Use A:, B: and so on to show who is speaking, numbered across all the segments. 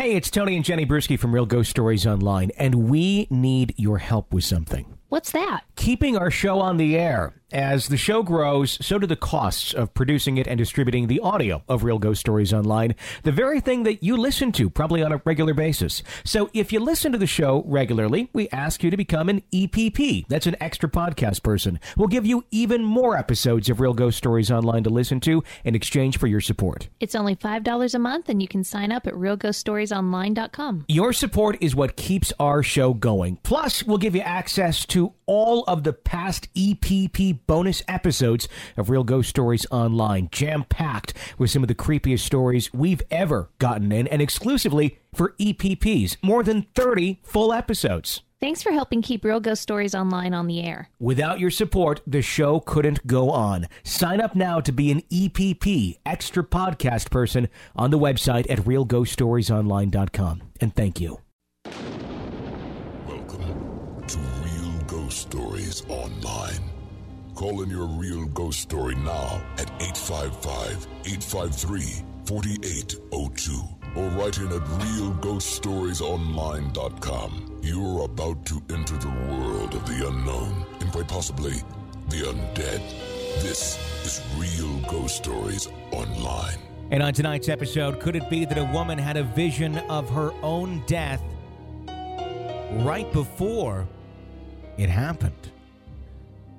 A: Hey, it's Tony and Jenny Brueski from Real Ghost Stories Online, and we need your help with something.
B: What's that?
A: Keeping our show on the air. As the show grows, so do the costs of producing it and distributing the audio of Real Ghost Stories Online, the very thing that you listen to probably on a regular basis. So if you listen to the show regularly, we ask you to become an EPP. That's an extra podcast person. We'll give you even more episodes of Real Ghost Stories Online to listen to in exchange for your support.
B: It's only $5 a month, and you can sign up at realghoststoriesonline.com.
A: Your support is what keeps our show going. Plus, we'll give you access to all of the past EPP bonus episodes of Real Ghost Stories Online, jam packed with some of the creepiest stories we've ever gotten in, and exclusively for EPPs. More than 30 full episodes.
B: Thanks for helping keep Real Ghost Stories Online on the air.
A: Without your support, the show couldn't go on. Sign up now to be an EPP, extra podcast person, on the website at realghoststoriesonline.com. And thank you.
C: Welcome to Real Ghost Stories Online. Call in your real ghost story now at 855 853 4802 or write in at realghoststoriesonline.com. You're about to enter the world of the unknown and quite possibly the undead. This is Real Ghost Stories Online.
A: And on tonight's episode, could it be that a woman had a vision of her own death right before it happened?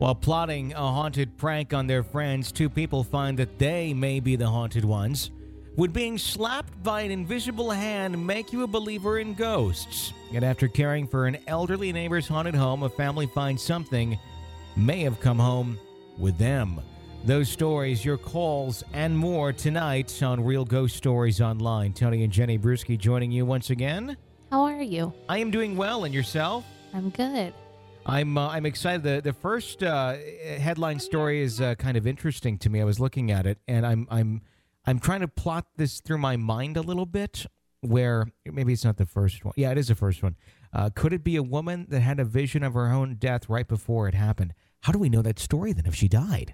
A: While plotting a haunted prank on their friends, two people find that they may be the haunted ones. Would being slapped by an invisible hand make you a believer in ghosts? And after caring for an elderly neighbor's haunted home, a family finds something may have come home with them. Those stories, your calls, and more tonight on Real Ghost Stories Online. Tony and Jenny Brueski joining you once again.
B: How are you?
A: I am doing well, and yourself?
B: I'm good.
A: I'm uh, I'm excited. The the first uh, headline story is uh, kind of interesting to me. I was looking at it, and I'm I'm I'm trying to plot this through my mind a little bit. Where maybe it's not the first one. Yeah, it is the first one. Uh, could it be a woman that had a vision of her own death right before it happened? How do we know that story then if she died?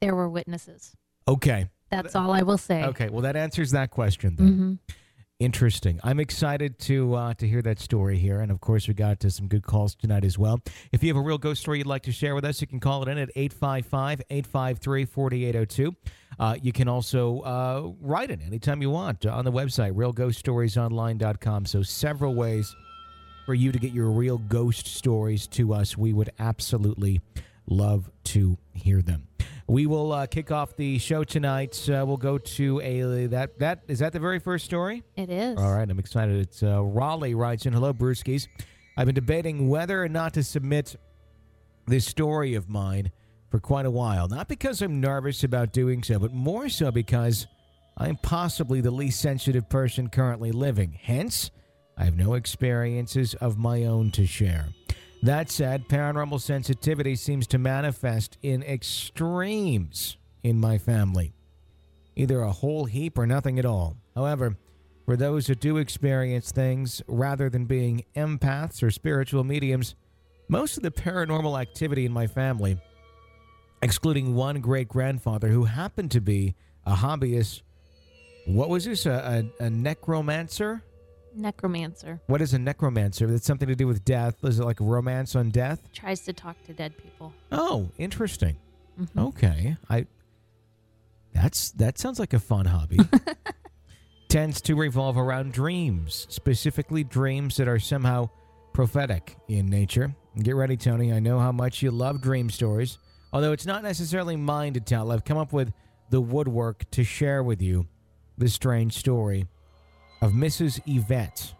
B: There were witnesses.
A: Okay.
B: That's all I will say.
A: Okay. Well, that answers that question then.
B: hmm
A: Interesting. I'm excited to uh, to hear that story here, and of course, we got some good calls tonight as well. If you have a real ghost story you'd like to share with us, you can call it in at 855-853-4802. Uh, you can also uh, write it anytime you want on the website realghoststoriesonline.com. So several ways for you to get your real ghost stories to us. We would absolutely love to hear them. We will uh, kick off the show tonight. Uh, we'll go to a that that is that the very first story.
B: It is.
A: All right, I'm excited. It's uh, Raleigh writes in. Hello, Brueskis. I've been debating whether or not to submit this story of mine for quite a while. Not because I'm nervous about doing so, but more so because I'm possibly the least sensitive person currently living. Hence, I have no experiences of my own to share. That said, paranormal sensitivity seems to manifest in extremes in my family. Either a whole heap or nothing at all. However, for those who do experience things, rather than being empaths or spiritual mediums, most of the paranormal activity in my family, excluding one great grandfather who happened to be a hobbyist, what was this, a, a, a necromancer?
B: Necromancer
A: What is a necromancer? It's something to do with death. Is it like romance on death?
B: tries to talk to dead people.
A: Oh, interesting.
B: Mhm.
A: Okay, I. That's that sounds like a fun hobby. Tends to revolve around dreams, specifically dreams that are somehow prophetic in nature. Get ready, Tony. I know how much you love dream stories. Although it's not necessarily mine to tell, I've come up with the woodwork to share with you this strange story of Mrs. Yvette.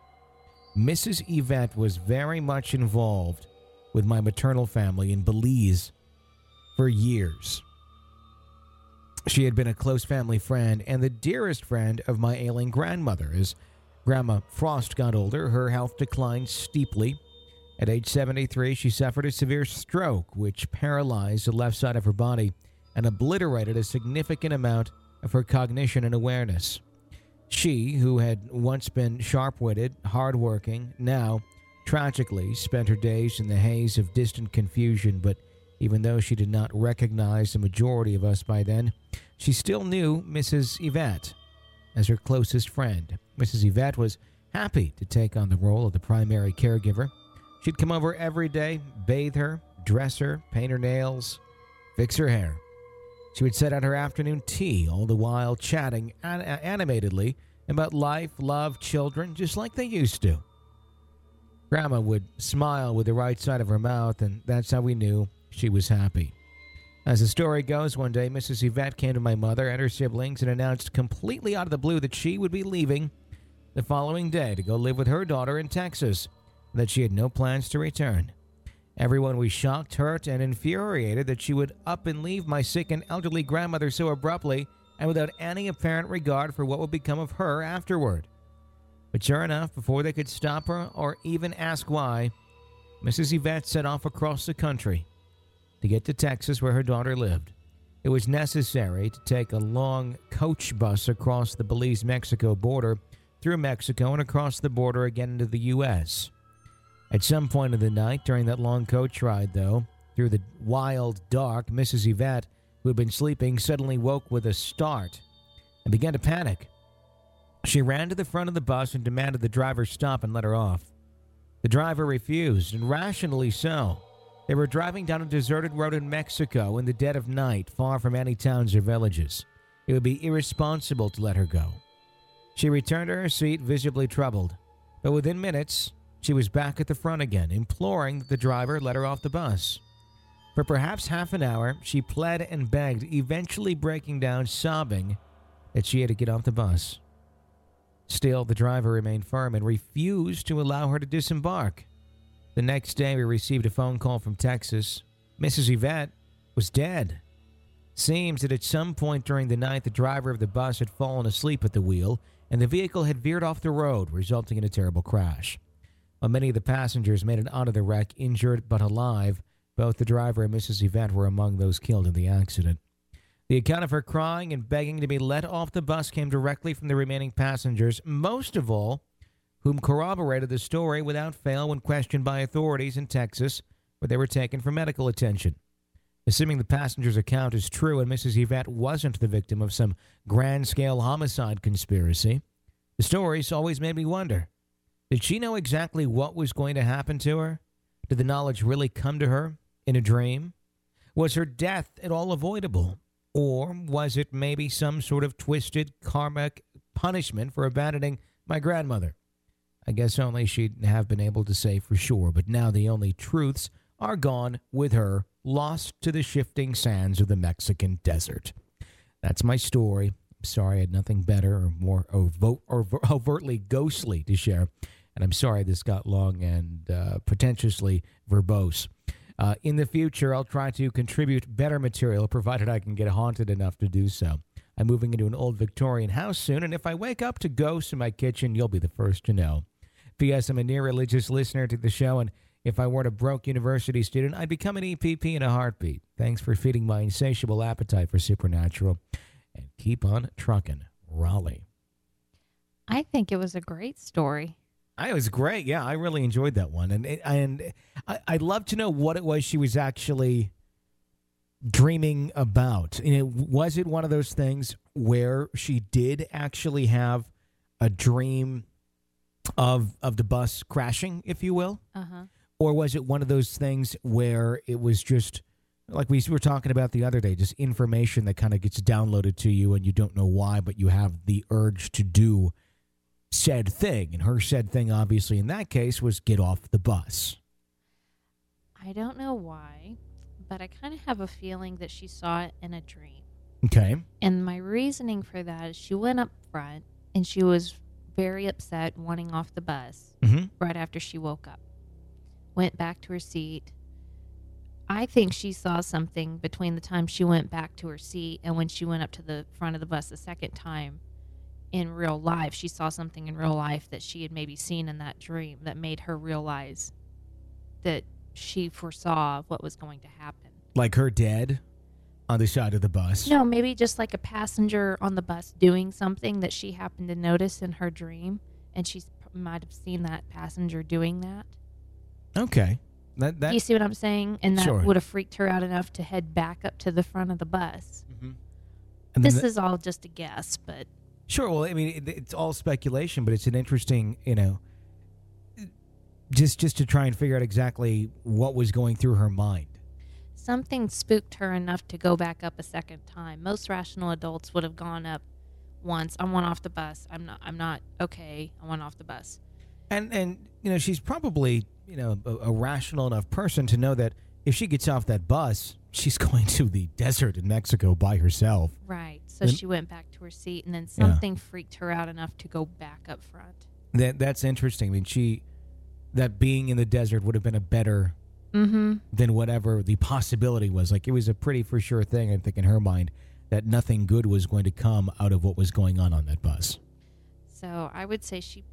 A: Mrs. Yvette was very much involved with my maternal family in Belize for years. She had been a close family friend and the dearest friend of my ailing grandmother, as Grandma Frost got older, her health declined steeply. At age 73, she suffered a severe stroke, which paralyzed the left side of her body and obliterated a significant amount of her cognition and awareness. She, who had once been sharp witted, hard working, now, tragically, spent her days in the haze of distant confusion. But even though she did not recognize the majority of us by then, she still knew Mrs. Yvette as her closest friend. Mrs. Yvette was happy to take on the role of the primary caregiver. She'd come over every day, bathe her, dress her, paint her nails, fix her hair. She would set out her afternoon tea, all the while chatting an- uh, animatedly about life, love, children, just like they used to. Grandma would smile with the right side of her mouth, and that's how we knew she was happy. As the story goes, one day Mrs. Yvette came to my mother and her siblings and announced completely out of the blue that she would be leaving the following day to go live with her daughter in Texas, and that she had no plans to return. Everyone was shocked, hurt, and infuriated that she would up and leave my sick and elderly grandmother so abruptly and without any apparent regard for what would become of her afterward. But sure enough, before they could stop her or even ask why, Mrs. Yvette set off across the country to get to Texas where her daughter lived. It was necessary to take a long coach bus across the Belize Mexico border, through Mexico, and across the border again into the U.S. At some point of the night during that long coach ride, though, through the wild dark, Mrs. Yvette, who had been sleeping, suddenly woke with a start and began to panic. She ran to the front of the bus and demanded the driver stop and let her off. The driver refused, and rationally so. They were driving down a deserted road in Mexico in the dead of night, far from any towns or villages. It would be irresponsible to let her go. She returned to her seat, visibly troubled. But within minutes, she was back at the front again, imploring that the driver let her off the bus. For perhaps half an hour, she pled and begged, eventually breaking down, sobbing that she had to get off the bus. Still, the driver remained firm and refused to allow her to disembark. The next day, we received a phone call from Texas. Mrs. Yvette was dead. Seems that at some point during the night, the driver of the bus had fallen asleep at the wheel, and the vehicle had veered off the road, resulting in a terrible crash. While many of the passengers made it out of the wreck injured but alive, both the driver and Mrs. Yvette were among those killed in the accident. The account of her crying and begging to be let off the bus came directly from the remaining passengers, most of all, whom corroborated the story without fail when questioned by authorities in Texas, where they were taken for medical attention. Assuming the passenger's account is true and Mrs. Yvette wasn't the victim of some grand scale homicide conspiracy, the stories always made me wonder did she know exactly what was going to happen to her? Did the knowledge really come to her in a dream? Was her death at all avoidable? Or was it maybe some sort of twisted karmic punishment for abandoning my grandmother? I guess only she'd have been able to say for sure, but now the only truths are gone with her, lost to the shifting sands of the Mexican desert. That's my story. Sorry I had nothing better or more or overtly ghostly to share. And I'm sorry this got long and uh, pretentiously verbose. Uh, in the future, I'll try to contribute better material, provided I can get haunted enough to do so. I'm moving into an old Victorian house soon, and if I wake up to ghosts in my kitchen, you'll be the first to know. P.S. I'm a near religious listener to the show, and if I weren't a broke university student, I'd become an EPP in a heartbeat. Thanks for feeding my insatiable appetite for supernatural. And keep on trucking, Raleigh.
B: I think it was a great story.
A: I was great. Yeah, I really enjoyed that one, and and I, I'd love to know what it was she was actually dreaming about. You know, was it one of those things where she did actually have a dream of of the bus crashing, if you will,
B: Uh huh.
A: or was it one of those things where it was just like we were talking about the other day, just information that kind of gets downloaded to you and you don't know why, but you have the urge to do said thing. And her said thing, obviously, in that case, was get off the bus.
B: I don't know why, but I kind of have a feeling that she saw it in a dream.
A: Okay.
B: And my reasoning for that is she went up front and she was very upset, wanting off the bus
A: Mm-hmm.
B: right after she woke up. Went back to her seat. I think she saw something between the time she went back to her seat and when she went up to the front of the bus the second time. In real life. She saw something in real life that she had maybe seen in that dream that made her realize that she foresaw what was going to happen.
A: Like her dead on the side of the bus.
B: No, maybe just like a passenger on the bus doing something that she happened to notice in her dream, and she might have seen that passenger doing that.
A: Okay. That that
B: you see what I'm saying? And that
A: Sure.
B: would have freaked her out enough to head back up to the front of the bus.
A: Mhm.
B: This
A: the-
B: is all just a guess, but
A: Sure. Well, I mean, it, it's all speculation, but it's an interesting, you know, just just to try and figure out exactly what was going through her mind.
B: something spooked her enough to go back up a second time. Most rational adults would have gone up once. I want off the bus. I'm not. I'm not okay. I want off the bus.
A: And and you know, she's probably you know a, a rational enough person to know that if she gets off that bus, she's going to the desert in Mexico by herself.
B: Right. So
A: Then-
B: she went back to her seat, and then
A: Yeah.
B: something freaked her out enough to go back up front.
A: That that's interesting. I mean, she that being in the desert would have been a better
B: Mm-hmm.
A: than whatever the possibility was. Like it was a pretty for sure thing. I think in her mind that nothing good was going to come out of what was going on on that bus.
B: So I would say she,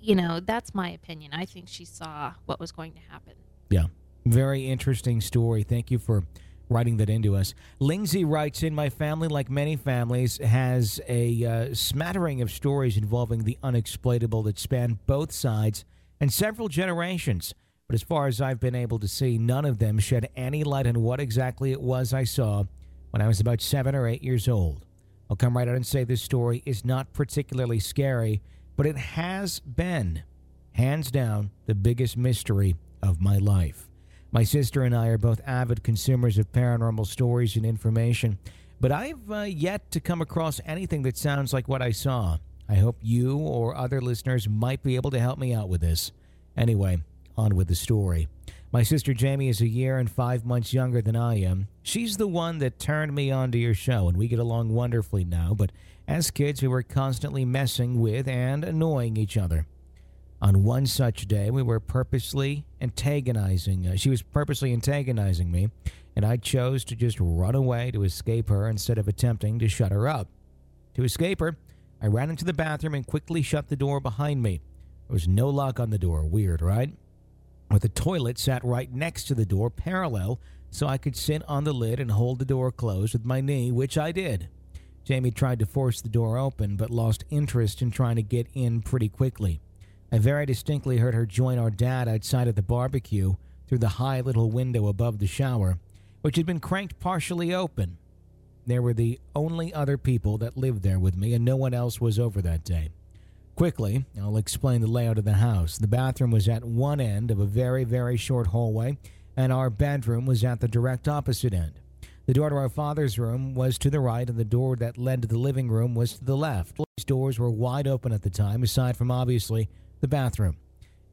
B: you know, that's my opinion. I think she saw what was going to happen.
A: Yeah. Very interesting story. Thank you for writing that into us. Lindsay writes in My family, like many families, has a uh, smattering of stories involving the unexplainable that span both sides and several generations. But as far as I've been able to see, none of them shed any light on what exactly it was I saw when I was about seven or eight years old. I'll come right out and say this story is not particularly scary, but it has been, hands down, the biggest mystery of my life. My sister and I are both avid consumers of paranormal stories and information, but I've uh, yet to come across anything that sounds like what I saw. I hope you or other listeners might be able to help me out with this. Anyway, on with the story. My sister Jamie is a year and five months younger than I am. She's the one that turned me on to your show, and we get along wonderfully now, but as kids, we were constantly messing with and annoying each other. On one such day, we were purposely antagonizing. Uh, she was purposely antagonizing me, and I chose to just run away to escape her instead of attempting to shut her up. To escape her, I ran into the bathroom and quickly shut the door behind me. There was no lock on the door. Weird, right? But the toilet sat right next to the door, parallel, so I could sit on the lid and hold the door closed with my knee, which I did. Jamie tried to force the door open, but lost interest in trying to get in pretty quickly. I very distinctly heard her join our dad outside of the barbecue through the high little window above the shower, which had been cranked partially open. There were the only other people that lived there with me, and no one else was over that day. Quickly, I'll explain the layout of the house. The bathroom was at one end of a very, very short hallway, and our bedroom was at the direct opposite end. The door to our father's room was to the right, and the door that led to the living room was to the left. These doors were wide open at the time, aside from obviously the bathroom.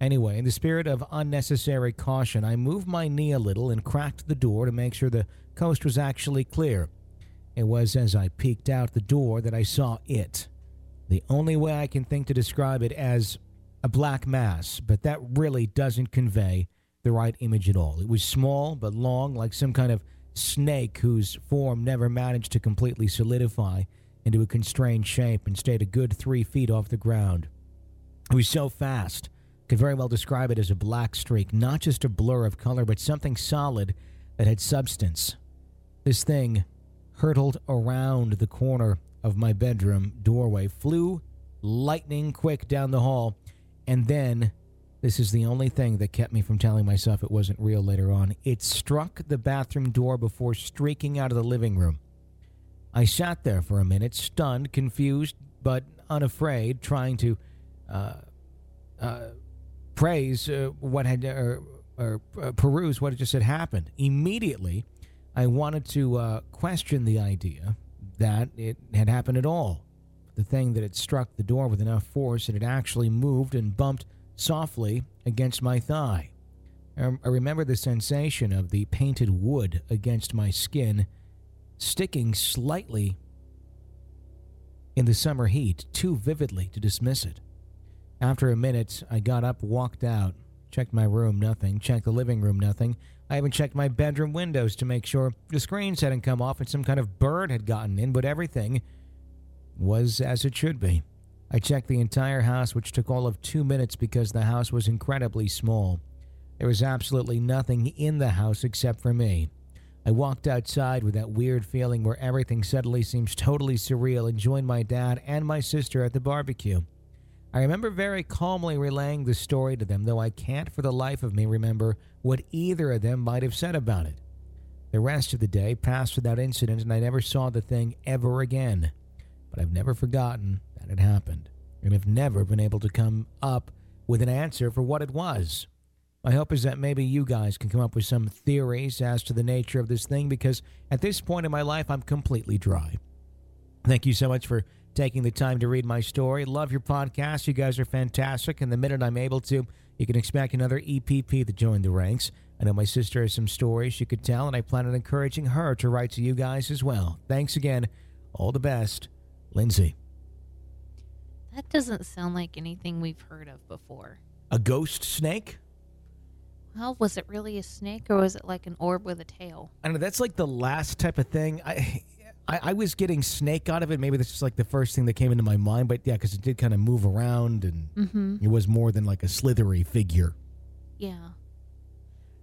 A: Anyway, in the spirit of unnecessary caution, I moved my knee a little and cracked the door to make sure the coast was actually clear. It was as I peeked out the door that I saw it. The only way I can think to describe it as a black mass, but that really doesn't convey the right image at all. It was small but long, like some kind of snake whose form never managed to completely solidify into a constrained shape and stayed a good three feet off the ground. It was so fast, could very well describe it as a black streak, not just a blur of color, but something solid that had substance. This thing hurtled around the corner of my bedroom doorway, flew lightning quick down the hall, and then this is the only thing that kept me from telling myself it wasn't real later on. It struck the bathroom door before streaking out of the living room. I sat there for a minute, stunned, confused, but unafraid, trying to praise uh, what had or, or uh, peruse what had just had happened. Immediately, I wanted to uh, question the idea that it had happened at all. The thing that had struck the door with enough force that it actually moved and bumped softly against my thigh. I I remember the sensation of the painted wood against my skin sticking slightly in the summer heat, too vividly to dismiss it. After a minute, I got up, walked out, checked my room, nothing, checked the living room, nothing. I even checked my bedroom windows to make sure the screens hadn't come off and some kind of bird had gotten in, but everything was as it should be. I checked the entire house, which took all of two minutes because the house was incredibly small. There was absolutely nothing in the house except for me. I walked outside with that weird feeling where everything suddenly seems totally surreal and joined my dad and my sister at the barbecue. I remember very calmly relaying the story to them, though I can't for the life of me remember what either of them might have said about it. The rest of the day passed without incident, and I never saw the thing ever again. But I've never forgotten that it happened, and have never been able to come up with an answer for what it was. My hope is that maybe you guys can come up with some theories as to the nature of this thing, because at this point in my life, I'm completely dry. Thank you so much for taking the time to read my story. Love your podcast. You guys are fantastic. And the minute I'm able to, you can expect another EPP to join the ranks. I know my sister has some stories she could tell, and I plan on encouraging her to write to you guys as well. Thanks again. All the best. Lindsay.
B: That doesn't sound like anything we've heard of before.
A: A ghost snake?
B: Well, was it really a snake or was it like an orb with a tail?
A: I don't know. That's like the last type of thing. I, I, I was getting snake out of it. Maybe this is like the first thing that came into my mind. But yeah, because it did kind of move around and
B: Mm-hmm.
A: it was more than like a slithery figure.
B: Yeah.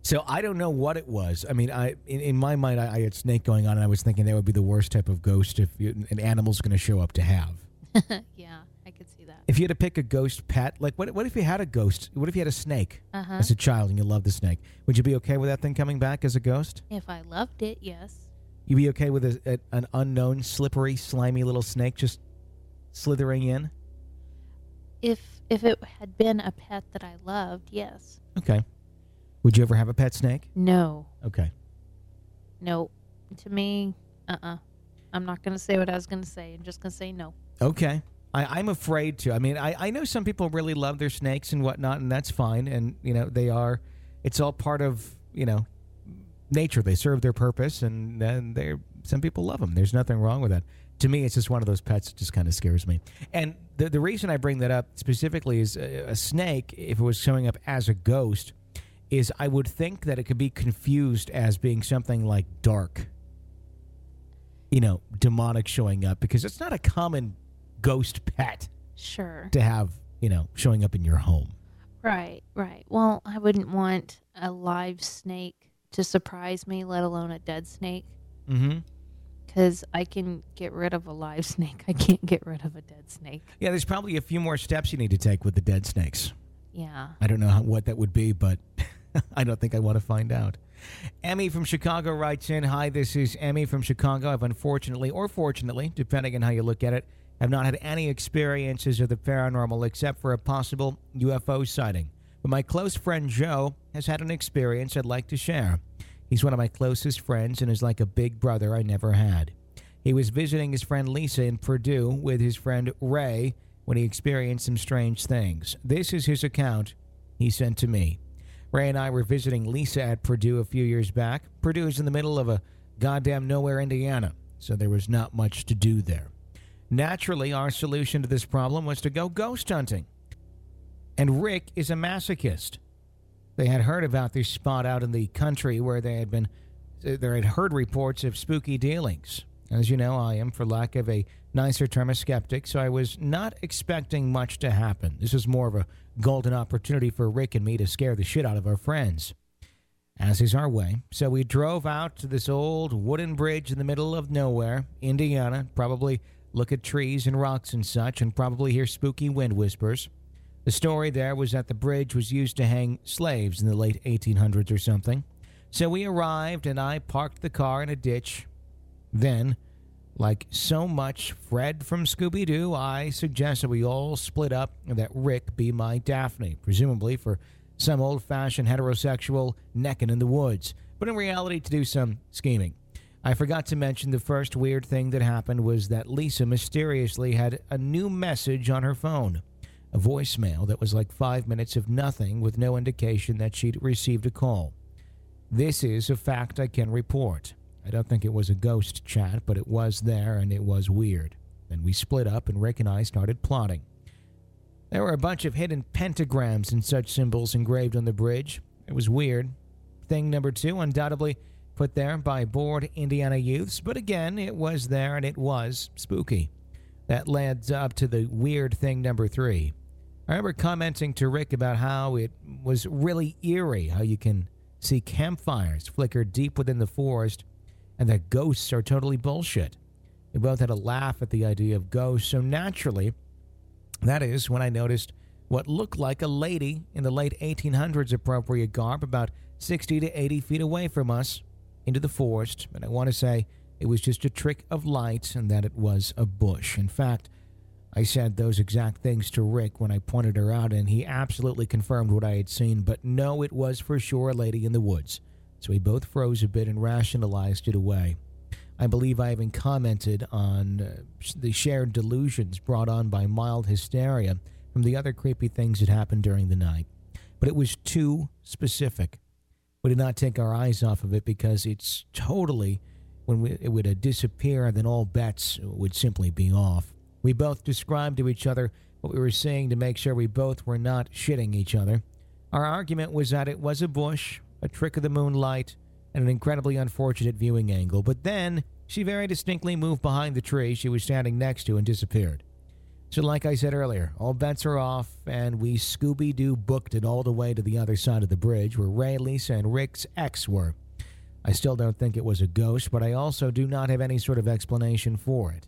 A: So I don't know what it was. I mean, I in, in my mind, I, I had snake going on, and I was thinking that would be the worst type of ghost if you, an animal's going to show up to have.
B: yeah, I could see that.
A: If you had to pick a ghost pet, like what? What if you had a ghost? What if you had a snake
B: Uh huh.
A: as a child and you loved the snake? Would you be okay with that thing coming back as a ghost?
B: If I loved it, yes.
A: You'd be okay with a, a, an unknown, slippery, slimy little snake just slithering in?
B: If if it had been a pet that I loved, yes.
A: Okay. Would you ever have a pet snake?
B: No.
A: Okay.
B: No. To me, uh uh-uh. uh. i am not gonna say what I was gonna say. I'm just gonna say no.
A: Okay. I, I'm afraid to. I mean, I, I know some people really love their snakes and whatnot, and that's fine. And, you know, they are, it's all part of, you know, nature. They serve their purpose, and, and they're, some people love them. There's nothing wrong with that. To me, it's just one of those pets that just kind of scares me. And the, the reason I bring that up specifically is a, a snake, if it was showing up as a ghost, is I would think that it could be confused as being something like dark, you know, demonic showing up, because it's not a common ghost pet
B: Sure.
A: to have, you know, showing up in your home.
B: Right, right. Well, I wouldn't want a live snake to surprise me, let alone a dead snake.
A: Mm-hmm.
B: Because I can get rid of a live snake. I can't get rid of a dead snake.
A: Yeah, there's probably a few more steps you need to take with the dead snakes.
B: Yeah.
A: I don't know how, what that would be, but I don't think I want to find out. Emmy from Chicago writes in Hi, this is Emmy from Chicago. I've unfortunately, or fortunately, depending on how you look at it, have not had any experiences of the paranormal except for a possible UFO sighting. But my close friend Joe has had an experience I'd like to share. He's one of my closest friends and is like a big brother I never had. He was visiting his friend Lisa in Purdue with his friend Ray when he experienced some strange things. This is his account he sent to me. Ray and I were visiting Lisa at Purdue a few years back. Purdue is in the middle of a goddamn nowhere, Indiana, so there was not much to do there. Naturally, our solution to this problem was to go ghost hunting. And Rick is a masochist. They had heard about this spot out in the country where they had been they had heard reports of spooky dealings. As you know, I am, for lack of a nicer term, a skeptic, so I was not expecting much to happen. This was more of a golden opportunity for Rick and me to scare the shit out of our friends. As is our way. So we drove out to this old wooden bridge in the middle of nowhere, Indiana, probably look at trees and rocks and such, and probably hear spooky wind whispers. The story there was that the bridge was used to hang slaves in the late 1800s or something. So we arrived, and I parked the car in a ditch. Then, like so much Fred from Scooby Doo, I suggested we all split up and that Rick be my Daphne, presumably for some old fashioned heterosexual necking in the woods, but in reality to do some scheming. I forgot to mention the first weird thing that happened was that Lisa mysteriously had a new message on her phone. A voicemail that was like five minutes of nothing with no indication that she'd received a call. This is a fact I can report. I don't think it was a ghost chat, but it was there and it was weird. Then we split up and Rick and I started plotting. There were a bunch of hidden pentagrams and such symbols engraved on the bridge. It was weird. Thing number two, undoubtedly put there by bored Indiana youths, but again, it was there and it was spooky. That led up to the weird thing number three. I remember commenting to Rick about how it was really eerie how you can see campfires flicker deep within the forest and that ghosts are totally bullshit. We both had a laugh at the idea of ghosts, so naturally, that is when I noticed what looked like a lady in the late 1800s appropriate garb about 60 to 80 feet away from us into the forest, but I want to say it was just a trick of light and that it was a bush. In fact, I said those exact things to Rick when I pointed her out, and he absolutely confirmed what I had seen, but no, it was for sure a lady in the woods. So we both froze a bit and rationalized it away. I believe I even commented on uh, the shared delusions brought on by mild hysteria from the other creepy things that happened during the night. But it was too specific. We did not take our eyes off of it because it's totally, when we, it would uh, disappear, then all bets would simply be off. We both described to each other what we were seeing to make sure we both were not shitting each other. Our argument was that it was a bush, a trick of the moonlight, and an incredibly unfortunate viewing angle, but then she very distinctly moved behind the tree she was standing next to and disappeared. So, like I said earlier, all bets are off, and we Scooby Doo booked it all the way to the other side of the bridge where Ray, Lisa, and Rick's ex were. I still don't think it was a ghost, but I also do not have any sort of explanation for it.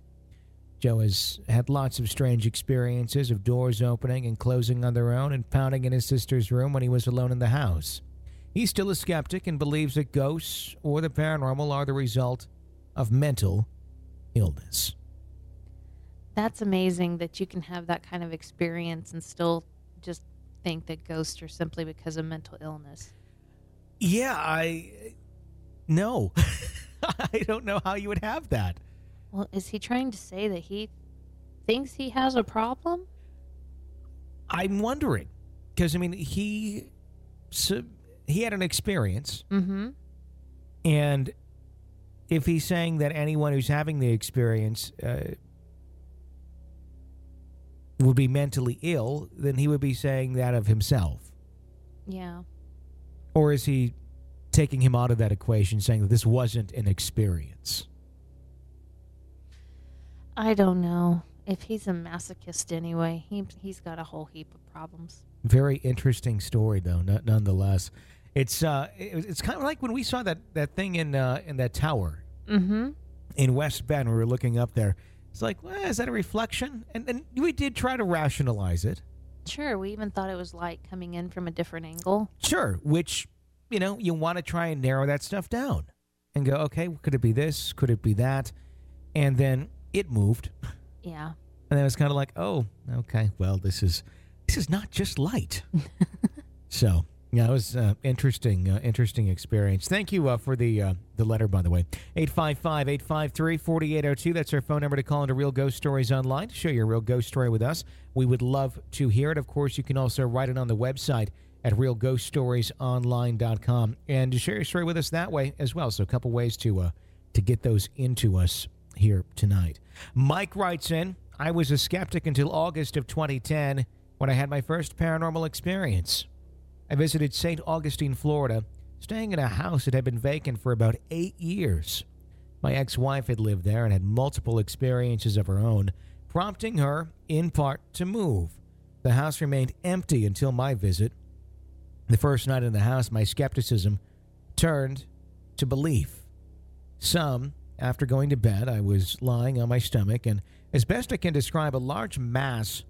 A: Joe has had lots of strange experiences of doors opening and closing on their own and pounding in his sister's room when he was alone in the house. He's still a skeptic and believes that ghosts or the paranormal are the result of mental illness.
B: That's amazing that you can have that kind of experience and still just think that ghosts are simply because of mental illness.
A: Yeah, I. No. I don't know how you would have that.
B: Well, is he trying to say that he thinks he has a problem?
A: I'm wondering. Because, I mean, he. So, he had an experience.
B: Mm-hmm.
A: And if he's saying that anyone who's having the experience uh, would be mentally ill, then he would be saying that of himself.
B: Yeah.
A: Or is he taking him out of that equation, saying that this wasn't an experience?
B: I don't know. If he's a masochist anyway, he he's got a whole heap of problems.
A: Very interesting story, though, n- nonetheless. It's uh, it, it's kind of like when we saw that that thing in uh, in that tower
B: Mm-hmm.
A: in West Bend. We were looking up there. It's like, well, is that a reflection? And and we did try to rationalize it.
B: Sure, we even thought it was light coming in from a different angle.
A: Sure, which you know you want to try and narrow that stuff down and go, okay, could it be this? Could it be that? And then it moved,
B: Yeah.
A: and then it was kind of like, oh, okay, well, this is this is not just light. so yeah, it was uh, interesting, uh, interesting experience. Thank you uh, for the uh, the letter, by the way. 855-853-4802. That's our phone number to call into Real Ghost Stories Online to share your real ghost story with us. We would love to hear it. Of course, you can also write it on the website at realghoststoriesonline.com and to share your story with us that way as well. So a couple ways to uh, to get those into us here tonight. Mike writes in, I was a skeptic until August of 2010 when I had my first paranormal experience. I visited St. Augustine, Florida, staying in a house that had been vacant for about eight years. My ex wife had lived there and had multiple experiences of her own, prompting her, in part, to move. The house remained empty until my visit. The first night in the house, my skepticism turned to belief. Some, after going to bed, I was lying on my stomach, and as best I can describe, a large mass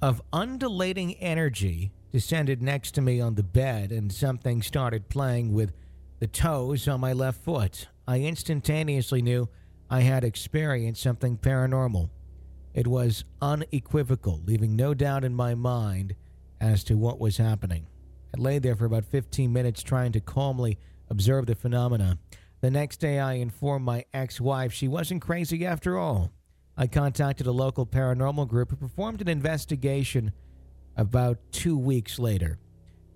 A: of undulating energy descended next to me on the bed, and something started playing with the toes on my left foot. I instantaneously knew I had experienced something paranormal. It was unequivocal, leaving no doubt in my mind as to what was happening. I lay there for about 15 minutes trying to calmly observe the phenomena. The next day, I informed my ex wife she wasn't crazy after all. I contacted a local paranormal group who performed an investigation about two weeks later.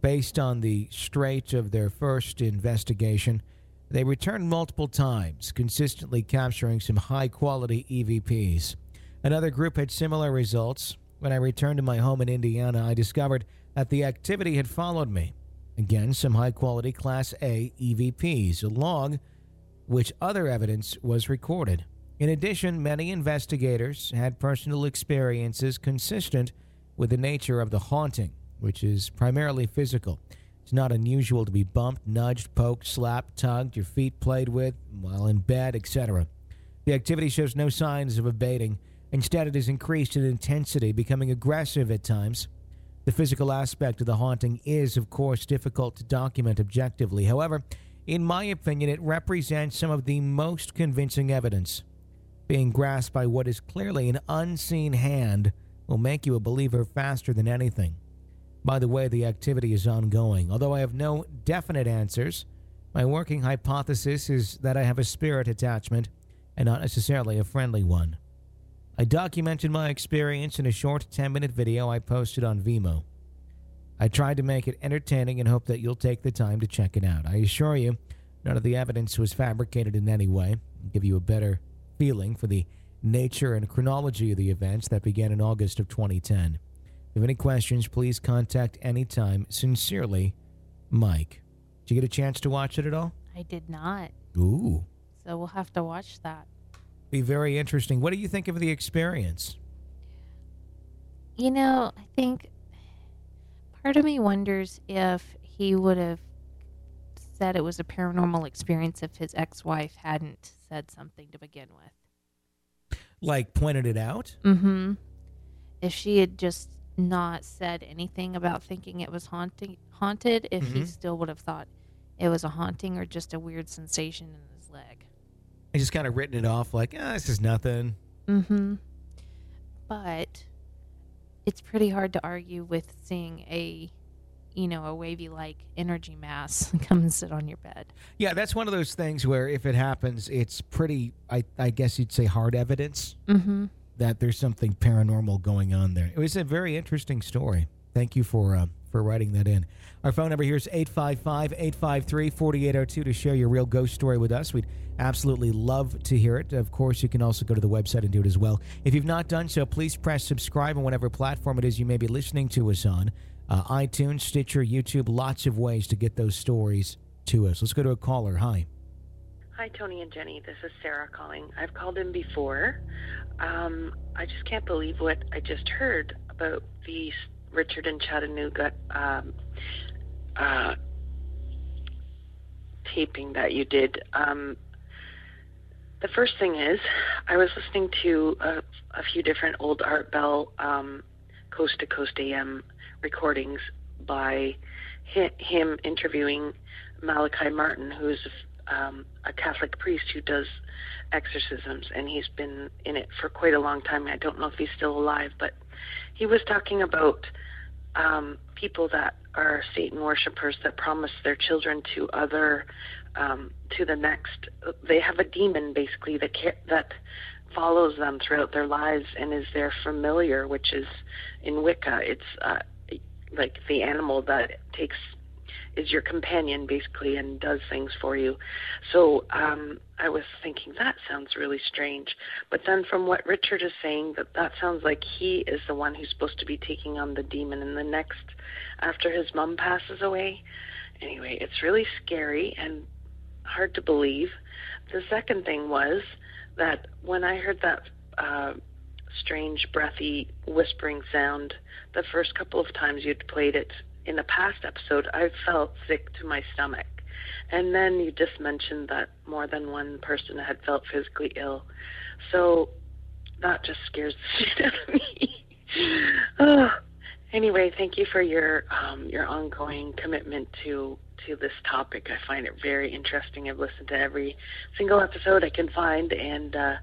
A: Based on the straight of their first investigation, they returned multiple times, consistently capturing some high quality EVPs. Another group had similar results. When I returned to my home in Indiana, I discovered that the activity had followed me. Again, some high quality Class A EVPs, along which other evidence was recorded. In addition, many investigators had personal experiences consistent with the nature of the haunting, which is primarily physical. It's not unusual to be bumped, nudged, poked, slapped, tugged, your feet played with while in bed, etc. The activity shows no signs of abating. Instead, it has increased in intensity, becoming aggressive at times. The physical aspect of the haunting is, of course, difficult to document objectively. However, in my opinion, it represents some of the most convincing evidence. Being grasped by what is clearly an unseen hand will make you a believer faster than anything. By the way, the activity is ongoing. Although I have no definite answers, my working hypothesis is that I have a spirit attachment and not necessarily a friendly one. I documented my experience in a short 10 minute video I posted on Vimeo. I tried to make it entertaining and hope that you'll take the time to check it out. I assure you, none of the evidence was fabricated in any way. I'll give you a better feeling for the nature and chronology of the events that began in August of 2010. If you have any questions, please contact anytime. Sincerely, Mike. Did you get a chance to watch it at all?
B: I did not.
A: Ooh.
B: So we'll have to watch that.
A: Be very interesting. What do you think of the experience?
B: You know, I think part of me wonders if he would have said it was a paranormal experience if his ex wife hadn't said something to begin with.
A: Like pointed it out?
B: Mm hmm. If she had just not said anything about thinking it was haunting, haunted, if he
A: Mhm.
B: still would have thought it was a haunting or just a weird sensation in his leg.
A: I just kind of written it off like, ah, this is nothing.
B: Mm-hmm. But it's pretty hard to argue with seeing a, you know, a wavy like energy mass come and sit on your bed.
A: Yeah, that's one of those things where if it happens, it's pretty, I, I guess you'd say hard evidence
B: Mm-hmm.
A: that there's something paranormal going on there. It was a very interesting story. Thank you for uh, for writing that in. Our phone number here is 855 853 4802 to share your real ghost story with us. We'd absolutely love to hear it. Of course, you can also go to the website and do it as well. If you've not done so, please press subscribe on whatever platform it is you may be listening to us on uh, iTunes, Stitcher, YouTube, lots of ways to get those stories to us. Let's go to a caller. Hi.
D: Hi, Tony and Jenny. This is Sarah calling. I've called in before. Um, I just can't believe what I just heard about the Richard in Chattanooga um, uh, taping that you did. Um, the first thing is, I was listening to a, a few different old Art Bell um, Coast to Coast AM recordings by hi- him interviewing Malachi Martin, who's um, a Catholic priest who does exorcisms, and he's been in it for quite a long time. I don't know if he's still alive, but he was talking about um, people that are Satan worshippers that promise their children to other um, to the next. They have a demon basically that that follows them throughout their lives and is their familiar, which is in Wicca. It's uh, like the animal that takes is your companion basically and does things for you. So um, I was thinking that sounds really strange. But then from what Richard is saying, that that sounds like he is the one who's supposed to be taking on the demon in the next after his mom passes away. Anyway, it's really scary and hard to believe. The second thing was that when I heard that uh, strange, breathy, whispering sound the first couple of times you'd played it in a past episode, I felt sick to my stomach. And then you just mentioned that more than one person had felt physically ill. So that just scares the shit out of me. oh. Anyway, thank you for your um, your ongoing commitment to to this topic. I find it very interesting. I've listened to every single episode I can find, and uh,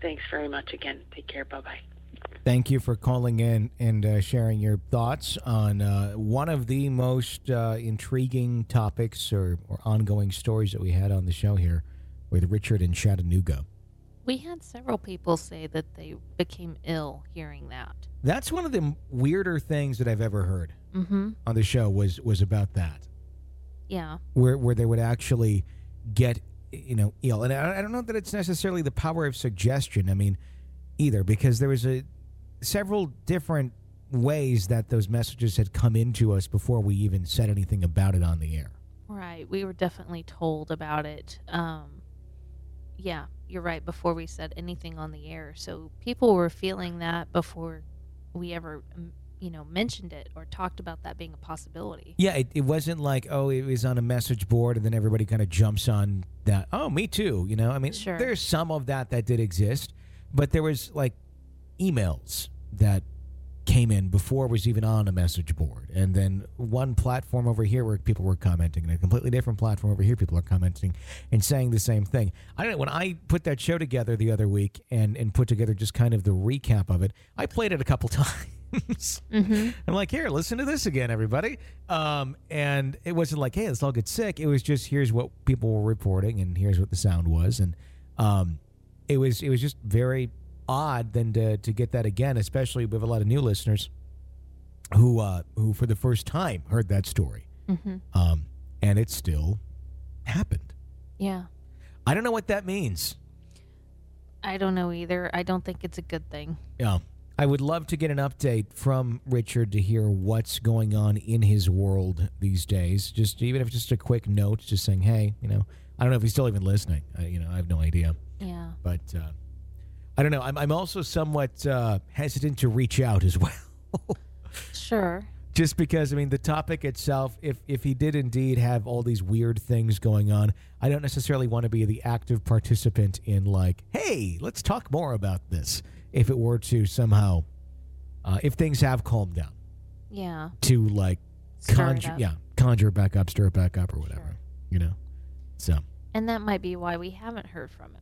D: thanks very much again. Take care. Bye bye.
A: Thank you for calling in and uh, sharing your thoughts on uh, one of the most uh, intriguing topics or, or ongoing stories that we had on the show here with Richard in Chattanooga.
B: We had several people say that they became ill hearing that.
A: That's one of the weirder things that I've ever heard
B: Mm-hmm.
A: on the show was was about that,
B: Yeah.
A: where where they would actually get you know ill, and I, I don't know that it's necessarily the power of suggestion. I mean, either because there was a several different ways that those messages had come into us before we even said anything about it on the air.
B: Right. We were definitely told about it. Um, yeah. you're right. Before we said anything on the air, so people were feeling that before we ever, you know, mentioned it or talked about that being a possibility.
A: Yeah, it, it wasn't like, oh, it was on a message board and then everybody kind of jumps on that. Oh, me too. You know, I mean,
B: Sure.
A: there's some of that that did exist, but there was like emails that came in before it was even on a message board. And then one platform over here where people were commenting, and a completely different platform over here, people are commenting and saying the same thing. I don't know. When I put that show together the other week and, and put together just kind of the recap of it, I played it a couple times.
B: Mm-hmm.
A: I'm like, here, listen to this again, everybody. Um, and it wasn't like, hey, let's all get sick. It was just here's what people were reporting, and here's what the sound was, and um, it was it was just very odd then to to get that again, especially with a lot of new listeners who uh, who for the first time heard that story,
B: Mm-hmm.
A: um, and it still happened.
B: Yeah.
A: I don't know what that means.
B: I don't know either. I don't think it's a good thing.
A: Yeah. I would love to get an update from Richard to hear what's going on in his world these days. Just even if just a quick note, just saying, hey, you know, I don't know if he's still even listening. I, you know, I have no idea.
B: Yeah.
A: But uh, I don't know. I'm, I'm also somewhat uh, hesitant to reach out as well.
B: Sure.
A: just because I mean the topic itself, if if he did indeed have all these weird things going on, I don't necessarily want to be the active participant in like, hey, let's talk more about this. If it were to somehow, uh, if things have calmed down,
B: Yeah.
A: to like
B: Stir
A: conjure, yeah, conjure it back up, stir it back up, or whatever,
B: Sure.
A: you know. So
B: And that might be why we haven't heard from him.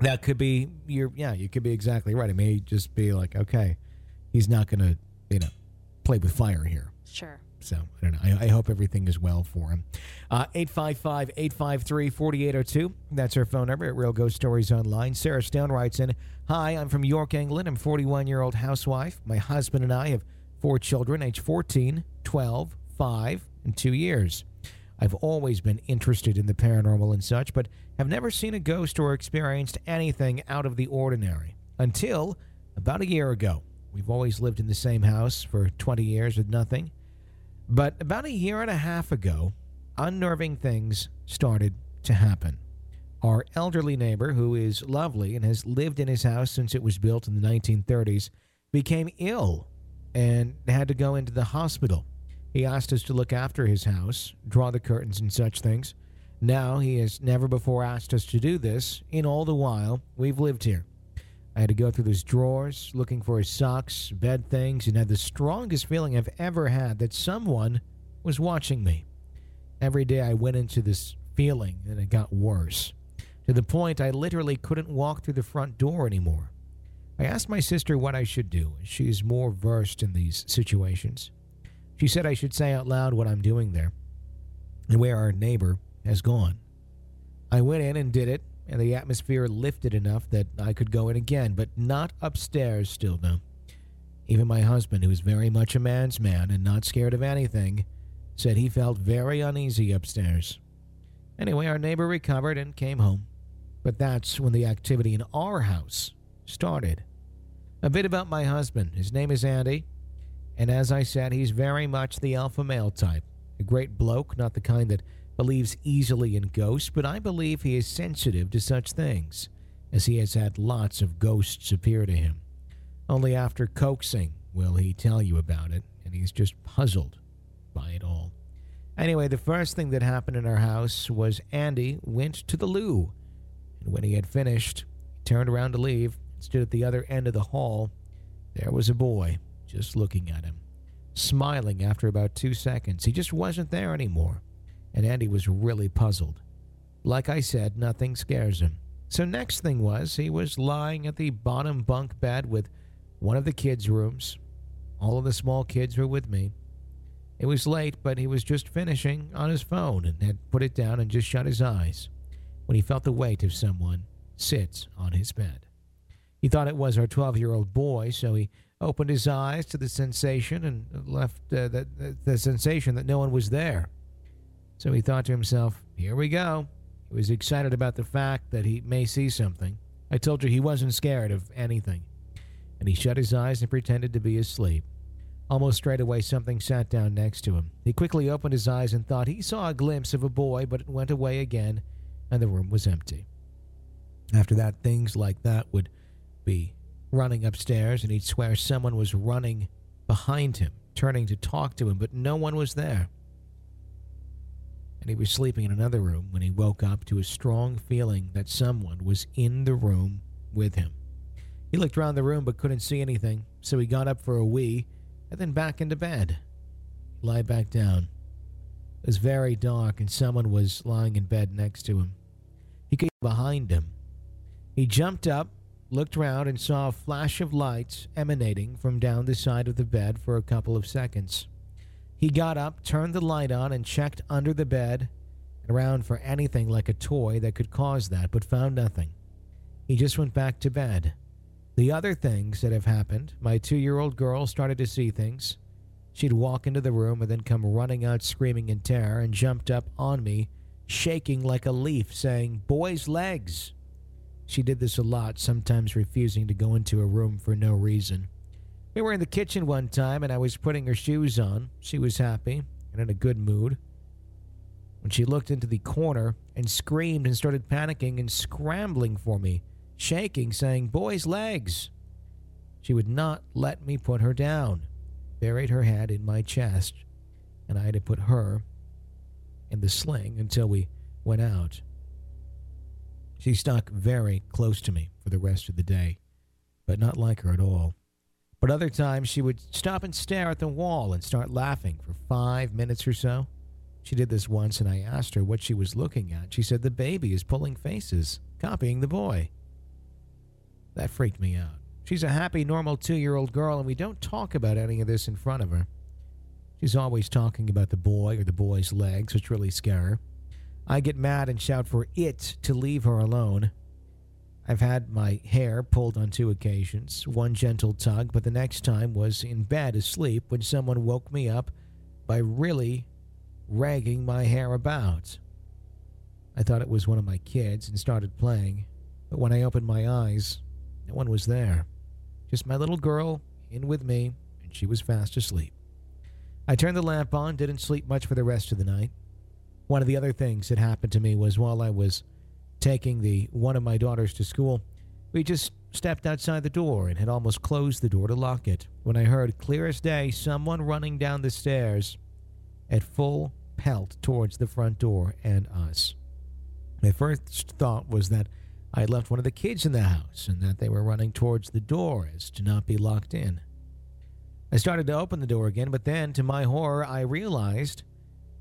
A: That could be you're yeah, you could be exactly right. It may just be like, okay, he's not going to you know play with fire here.
B: Sure.
A: So I don't know. I, I hope everything is well for him. Uh, 855 853 4802. That's our phone number at Real Ghost Stories Online. Sarah Stone writes in Hi, I'm from York, England. I'm 41 year old housewife. My husband and I have four children, age 14, 12, 5, and 2 years. I've always been interested in the paranormal and such, but have never seen a ghost or experienced anything out of the ordinary until about a year ago. We've always lived in the same house for 20 years with nothing. But about a year and a half ago, unnerving things started to happen. Our elderly neighbor, who is lovely and has lived in his house since it was built in the 1930s, became ill and had to go into the hospital. He asked us to look after his house, draw the curtains, and such things. Now he has never before asked us to do this, in all the while we've lived here. I had to go through his drawers looking for his socks, bed things, and had the strongest feeling I've ever had that someone was watching me. Every day I went into this feeling and it got worse, to the point I literally couldn't walk through the front door anymore. I asked my sister what I should do. She is more versed in these situations. She said I should say out loud what I'm doing there and where our neighbor has gone. I went in and did it, and the atmosphere lifted enough that I could go in again, but not upstairs still, no. Even my husband, who is very much a man's man and not scared of anything, said he felt very uneasy upstairs. Anyway, our neighbor recovered and came home. But that's when the activity in our house started. A bit about my husband. His name is Andy, and as I said, he's very much the alpha male type. A great bloke, not the kind that believes easily in ghosts, but I believe he is sensitive to such things, as he has had lots of ghosts appear to him. Only after coaxing will he tell you about it, and he's just puzzled by it all. Anyway, the first thing that happened in our house was Andy went to the loo, and when he had finished, he turned around to leave and stood at the other end of the hall. There was a boy just looking at him, smiling after about two seconds. He just wasn't there anymore, and Andy was really puzzled. Like I said, nothing scares him. So, next thing was he was lying at the bottom bunk bed with one of the kids' rooms. All of the small kids were with me. It was late, but he was just finishing on his phone and had put it down and just shut his eyes when he felt the weight of someone sit on his bed. He thought it was our 12 year old boy, so he opened his eyes to the sensation and left uh, the, the, the sensation that no one was there. So he thought to himself, Here we go. He was excited about the fact that he may see something. I told you he wasn't scared of anything. And he shut his eyes and pretended to be asleep. Almost straight away, something sat down next to him. He quickly opened his eyes and thought he saw a glimpse of a boy, but it went away again, and the room was empty. After that, things like that would be running upstairs, and he'd swear someone was running behind him, turning to talk to him, but no one was there. And he was sleeping in another room when he woke up to a strong feeling that someone was in the room with him. He looked around the room but couldn't see anything, so he got up for a wee and then back into bed. He lay back down. It was very dark, and someone was lying in bed next to him. He came behind him. He jumped up, looked round, and saw a flash of lights emanating from down the side of the bed for a couple of seconds. He got up, turned the light on, and checked under the bed and around for anything like a toy that could cause that, but found nothing. He just went back to bed. The other things that have happened my two year old girl started to see things. She'd walk into the room and then come running out screaming in terror and jumped up on me, shaking like a leaf, saying, Boy's legs. She did this a lot, sometimes refusing to go into a room for no reason. We were in the kitchen one time and I was putting her shoes on. She was happy and in a good mood. When she looked into the corner and screamed and started panicking and scrambling for me, shaking, saying, Boy's legs. She would not let me put her down, buried her head in my chest, and I had to put her in the sling until we went out. She stuck very close to me for the rest of the day, but not like her at all. But other times she would stop and stare at the wall and start laughing for five minutes or so. She did this once, and I asked her what she was looking at. She said the baby is pulling faces, copying the boy. That freaked me out. She's a happy, normal two year old girl, and we don't talk about any of this in front of her. She's always talking about the boy or the boy's legs, which really scare her. I get mad and shout for it to leave her alone. I've had my hair pulled on two occasions, one gentle tug, but the next time was in bed asleep when someone woke me up by really ragging my hair about. I thought it was one of my kids and started playing, but when I opened my eyes, no one was there. Just my little girl in with me, and she was fast asleep. I turned the lamp on, didn't sleep much for the rest of the night. One of the other things that happened to me was while I was taking the one of my daughters to school, we just stepped outside the door and had almost closed the door to lock it when I heard clear as day someone running down the stairs at full pelt towards the front door and us. My first thought was that I had left one of the kids in the house and that they were running towards the door as to not be locked in. I started to open the door again, but then, to my horror, I realized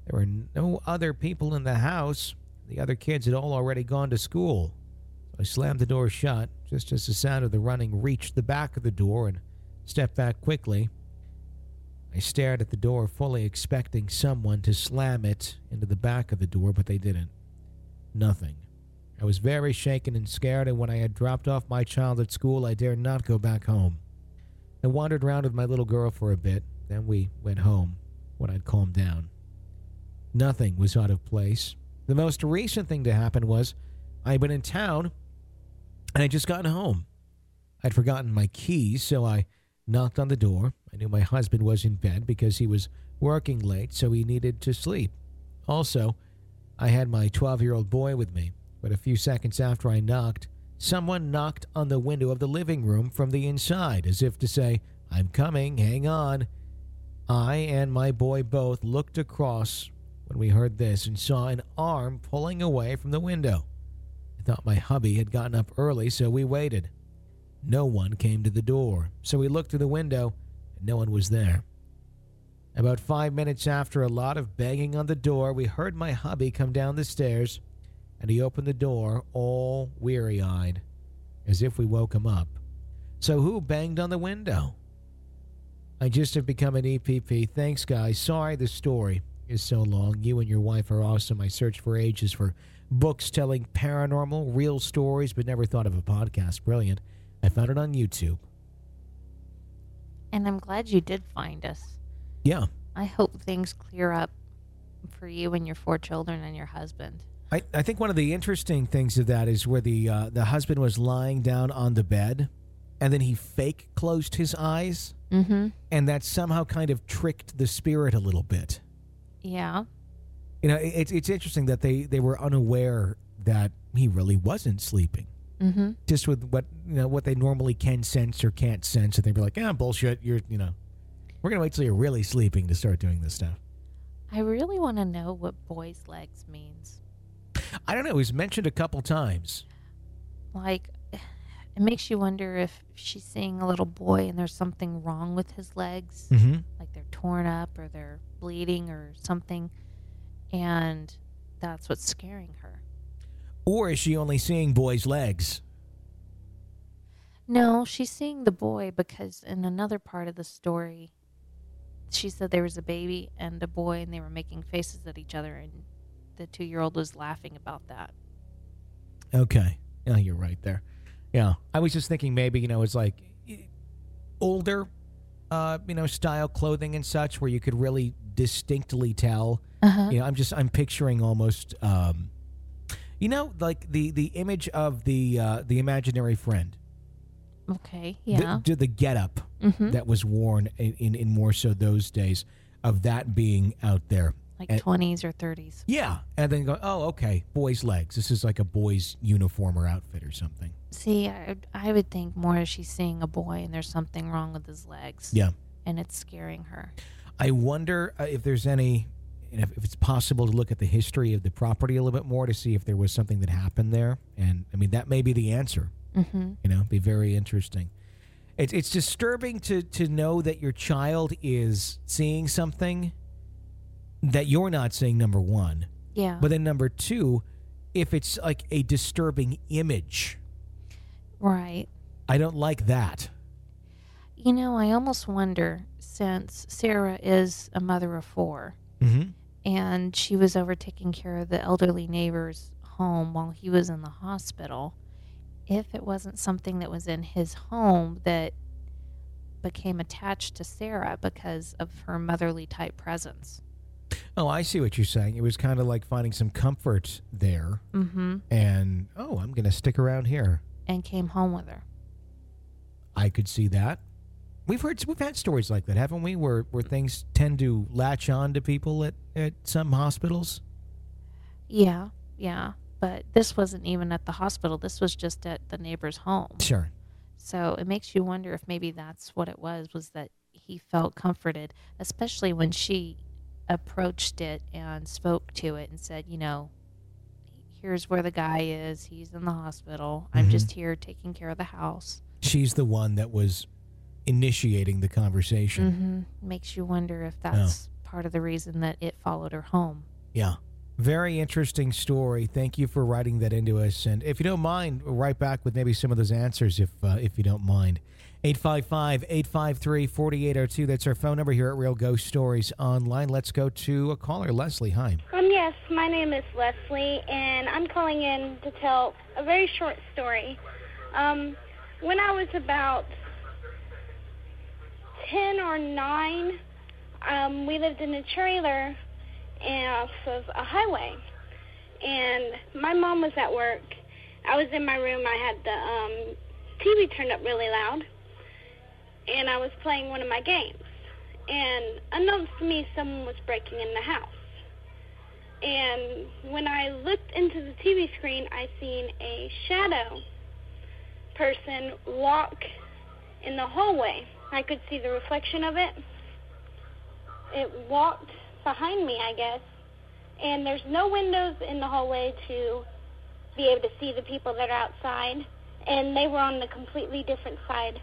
A: there were no other people in the house. The other kids had all already gone to school. I slammed the door shut just as the sound of the running reached the back of the door and stepped back quickly. I stared at the door, fully expecting someone to slam it into the back of the door, but they didn't. Nothing. I was very shaken and scared, and when I had dropped off my child at school, I dared not go back home. I wandered round with my little girl for a bit, then we went home when I'd calmed down. Nothing was out of place. The most recent thing to happen was I'd been in town and I'd just gotten home. I'd forgotten my keys, so I knocked on the door. I knew my husband was in bed because he was working late, so he needed to sleep. Also, I had my 12 year old boy with me, but a few seconds after I knocked, someone knocked on the window of the living room from the inside, as if to say, I'm coming, hang on. I and my boy both looked across when we heard this and saw an arm pulling away from the window. I thought my hubby had gotten up early, so we waited. No one came to the door, so we looked through the window, and no one was there. About five minutes after a lot of banging on the door, we heard my hubby come down the stairs, and he opened the door all weary eyed, as if we woke him up. So who banged on the window? I just have become an EPP. Thanks, guys. Sorry the story is so long. You and your wife are awesome. I searched for ages for books telling paranormal, real stories, but never thought of a podcast. Brilliant. I found it on YouTube.
B: And I'm glad you did find us.
A: Yeah.
B: I hope things clear up for you and your four children and your husband.
A: I, I think one of the interesting things of that is where the uh, the husband was lying down on the bed, and then he fake closed his eyes,
B: Mm-hmm.
A: and that somehow kind of tricked the spirit a little bit.
B: Yeah.
A: You know, it, it's it's interesting that they they were unaware that he really wasn't sleeping.
B: Mm-hmm.
A: just with what you know what they normally can sense or can't sense, and they'd be like, "Ah, bullshit. You're you know, we're gonna wait till you're really sleeping to start doing this stuff."
B: I really want to know what boys' legs means.
A: I don't know. It was mentioned a couple times.
B: Like, it makes you wonder if she's seeing a little boy and there's something wrong with his legs,
A: Mm-hmm.
B: like they're torn up or they're bleeding or something, and that's what's scaring her.
A: Or is she only seeing boys' legs?
B: No, she's seeing the boy because in another part of the story, she said there was a baby and a boy, and they were making faces at each other, and the two-year-old was laughing about that.
A: Okay. Yeah, you're right there. Yeah. I was just thinking maybe, you know, it's like older, uh, you know, style clothing and such where you could really distinctly tell.
B: Uh-huh.
A: You know, I'm just, I'm picturing almost, um, you know, like the, the image of the, uh, the imaginary friend.
B: Okay. Yeah.
A: The, the get up
B: mm-hmm.
A: that was worn in, in, in more so those days of that being out there.
B: Like
A: and-
B: twenties or thirties.
A: Yeah. And then go, oh, okay, boys' legs. This is like a boy's uniform or outfit or something.
B: See, I, I would think more as she's seeing a boy and there's something wrong with his legs.
A: Yeah.
B: And it's scaring her.
A: I wonder uh, if there's any, know, if it's possible to look at the history of the property a little bit more to see if there was something that happened there. And I mean, that may be the answer.
B: Mm-hmm.
A: You know, be very interesting. It's it's disturbing to to know that your child is seeing something that you're not seeing. Number one,
B: Yeah.
A: but then number two, if it's like a disturbing image,
B: right.
A: I don't like that.
B: You know, I almost wonder since Sarah is a mother of four
A: Mm-hmm.
B: and she was over taking care of the elderly neighbor's home while he was in the hospital, if it wasn't something that was in his home that became attached to Sarah because of her motherly type presence.
A: Oh, I see what you're saying. It was kind of like finding some comfort there,
B: Mm-hmm.
A: and oh, I'm going to stick around here.
B: And came home with her.
A: I could see that. We've heard we've had stories like that, haven't we? Where where things tend to latch on to people at, at some hospitals.
B: Yeah, yeah. But this wasn't even at the hospital. This was just at the neighbor's home.
A: Sure.
B: So it makes you wonder if maybe that's what it was, was that he felt comforted, especially when she approached it and spoke to it and said, you know, here's where the guy is. He's in the hospital. I'm
A: Mhm.
B: just here taking care of the house.
A: She's the one that was initiating the conversation.
B: Mm-hmm. Makes you wonder if that's part of the reason that it followed her home.
A: Yeah. Very interesting story. Thank you for writing that into us. And if you don't mind, we'll write back with maybe some of those answers if uh, if you don't mind. 855 853 4802. That's our phone number here at Real Ghost Stories Online. Let's go to a caller. Leslie, hi.
E: Um, yes, my name is Leslie, and I'm calling in to tell a very short story. Um, when I was about 10 or 9, um, we lived in a trailer off of a highway. And my mom was at work. I was in my room. I had the um, TV turned up really loud, and I was playing one of my games. And unbeknownst to me, someone was breaking in the house. And when I looked into the TV screen, I seen a shadow person walk in the hallway. I could see the reflection of it. It walked behind me, I guess. And there's no windows in the hallway to be able to see the people that are outside. And they were on the completely different side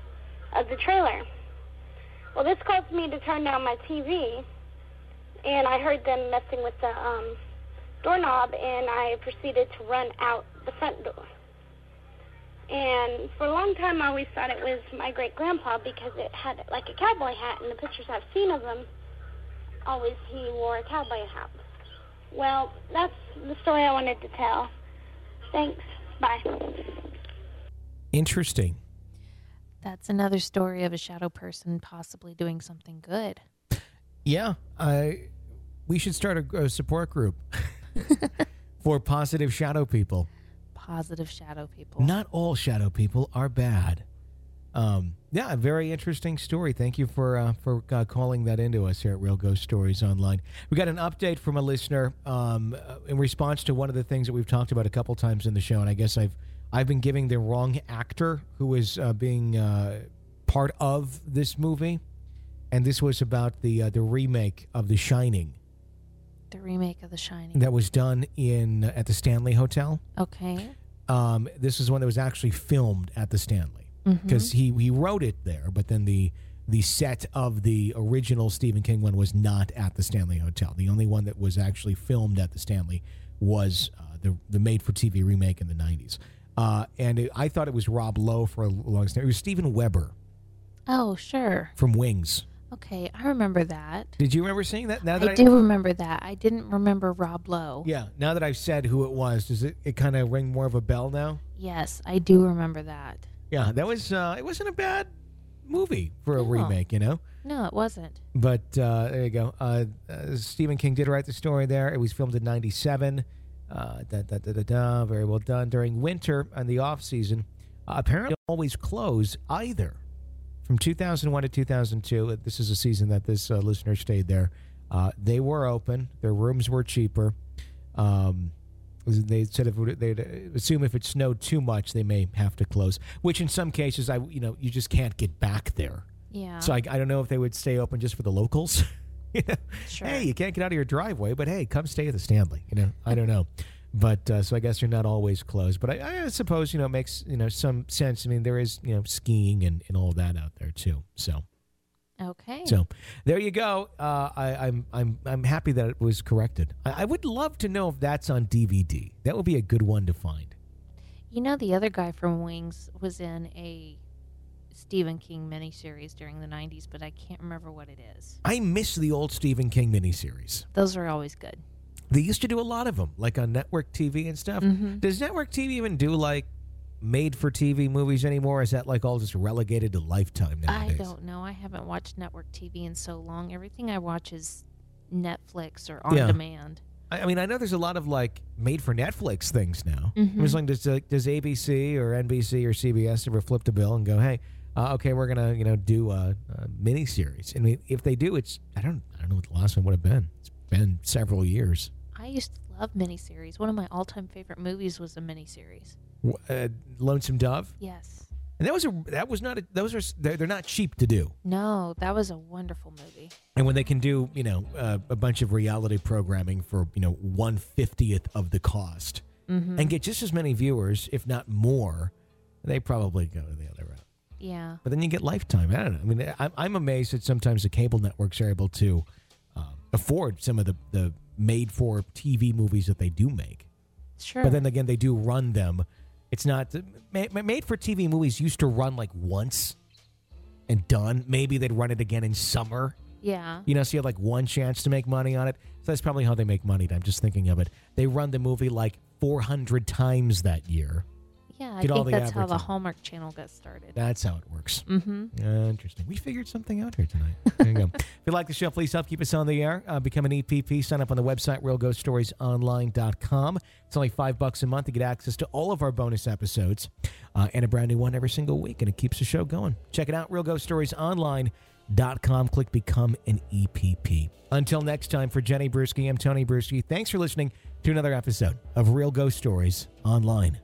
E: of the trailer. Well, this caused me to turn down my TV, and I heard them messing with the um, doorknob, and I proceeded to run out the front door. And for a long time, I always thought it was my great grandpa because it had like a cowboy hat, and the pictures I've seen of him, always he wore a cowboy hat. Well, that's the story I wanted to tell. Thanks. Bye.
A: Interesting.
B: That's another story of a shadow person possibly doing something good.
A: Yeah, I. We should start a, a support group for positive shadow people.
B: Positive shadow people.
A: Not all shadow people are bad. Um, yeah, a very interesting story. Thank you for uh, for uh, calling that into us here at Real Ghost Stories Online. We got an update from a listener um, uh, in response to one of the things that we've talked about a couple times in the show, and I guess I've I've been giving the wrong actor who was uh, being uh, part of this movie, and this was about the uh, the remake of The Shining
B: The remake of The Shining.
A: that was done in at the Stanley Hotel.
B: Okay.
A: Um, this is one that was actually filmed at the Stanley
B: Mm-hmm.
A: because he he wrote it there, but then the the set of the original Stephen King one was not at the Stanley Hotel. The only one that was actually filmed at the Stanley was uh, the the made for TV remake in the '90s. Uh, and it, I thought it was Rob Lowe for a long time. It was Steven Weber
B: Oh, sure.
A: from Wings.
B: Okay, I remember that.
A: Did you remember seeing that? Now that
B: I do remember that. I didn't remember Rob Lowe.
A: Yeah. Now that I've said who it was, does it, it kind of ring more of a bell now?
B: Yes, I do remember that.
A: Yeah, that was. Uh, it wasn't a bad movie for a
B: No.
A: remake, you know.
B: No, it wasn't.
A: But uh, there you go. Uh, uh, Stephen King did write the story there. It was filmed in '97. Uh, da, da, da, da, da, very well done during winter and the off season. Uh, apparently, always close either from 2001 to 2002. uh, This is a season that this uh, listener stayed there. Uh, they were open. Their rooms were cheaper. Um, they said if they'd assume if it snowed too much, they may have to close. Which in some cases, I you know you just can't get back there.
B: Yeah.
A: So I, I don't know if they would stay open just for the locals. you know?
B: Sure.
A: Hey, you can't get out of your driveway, but hey, come stay at the Stanley. You know, I don't know, but uh, so I guess you're not always closed. But I, I suppose you know it makes you know some sense. I mean, there is you know skiing and, and all that out there too. So
B: okay.
A: so there you go. Uh, I, I'm I'm I'm happy that it was corrected. I, I would love to know if that's on DVD. That would be a good one to find.
B: You know, the other guy from Wings was in a Stephen King miniseries during the 90s, but I can't remember what it is.
A: I miss the old Stephen King miniseries.
B: Those are always good.
A: They used to do a lot of them, like on network TV and stuff.
B: Mhm.
A: Does network TV even do like made for TV movies anymore? Is that like all just relegated to Lifetime nowadays?
B: I don't know. I haven't watched network TV in so long. Everything I watch is Netflix or on
A: Yeah.
B: demand.
A: I mean, I know there's a lot of like made for Netflix things now.
B: Mhm.
A: I was like, does, uh, does ABC or NBC or CBS ever flip the bill and go, hey, uh, okay, we're gonna you know do a, a miniseries? I mean, if they do, it's I don't I don't know what the last one would have been. It's been several years.
B: I used to love miniseries. One of my all-time favorite movies was a miniseries.
A: W- Uh, Lonesome Dove,
B: Yes.
A: and that was a that was not a, those are s- they're, they're not cheap to do.
B: No, that was a wonderful movie.
A: And when they can do, you know, uh, a bunch of reality programming for, you know, one fiftieth of the cost
B: Mm-hmm.
A: and get just as many viewers, if not more, they probably go the other route.
B: Yeah.
A: But then you get lifetime. I don't know. I mean, I'm, I'm amazed that sometimes the cable networks are able to um, afford some of the, the made for TV movies that they do make.
B: Sure.
A: But then again, they do run them. It's not made for TV movies used to run like once and done. Maybe they'd run it again in summer.
B: yeah.
A: You know, so you have like one chance to make money on it. So that's probably how they make money. I'm just thinking of it. They run the movie like 400 times that year.
B: Yeah, I
A: Get all
B: think
A: the
B: that's how the
A: advertising.
B: Hallmark Channel got started.
A: That's how it works.
B: Mm-hmm.
A: Uh, interesting. We figured something out here tonight. There you go. if you like the show, please help keep us on the air. Uh, become an EPP. Sign up on the website, realghoststoriesonline.com. It's only five bucks a month to get access to all of our bonus episodes uh, and a brand new one every single week, and it keeps the show going. Check it out, realghoststoriesonline.com. Click Become an EPP. Until next time, for Jenny Brueski, I'm Tony Brueski. Thanks for listening to another episode of Real Ghost Stories Online.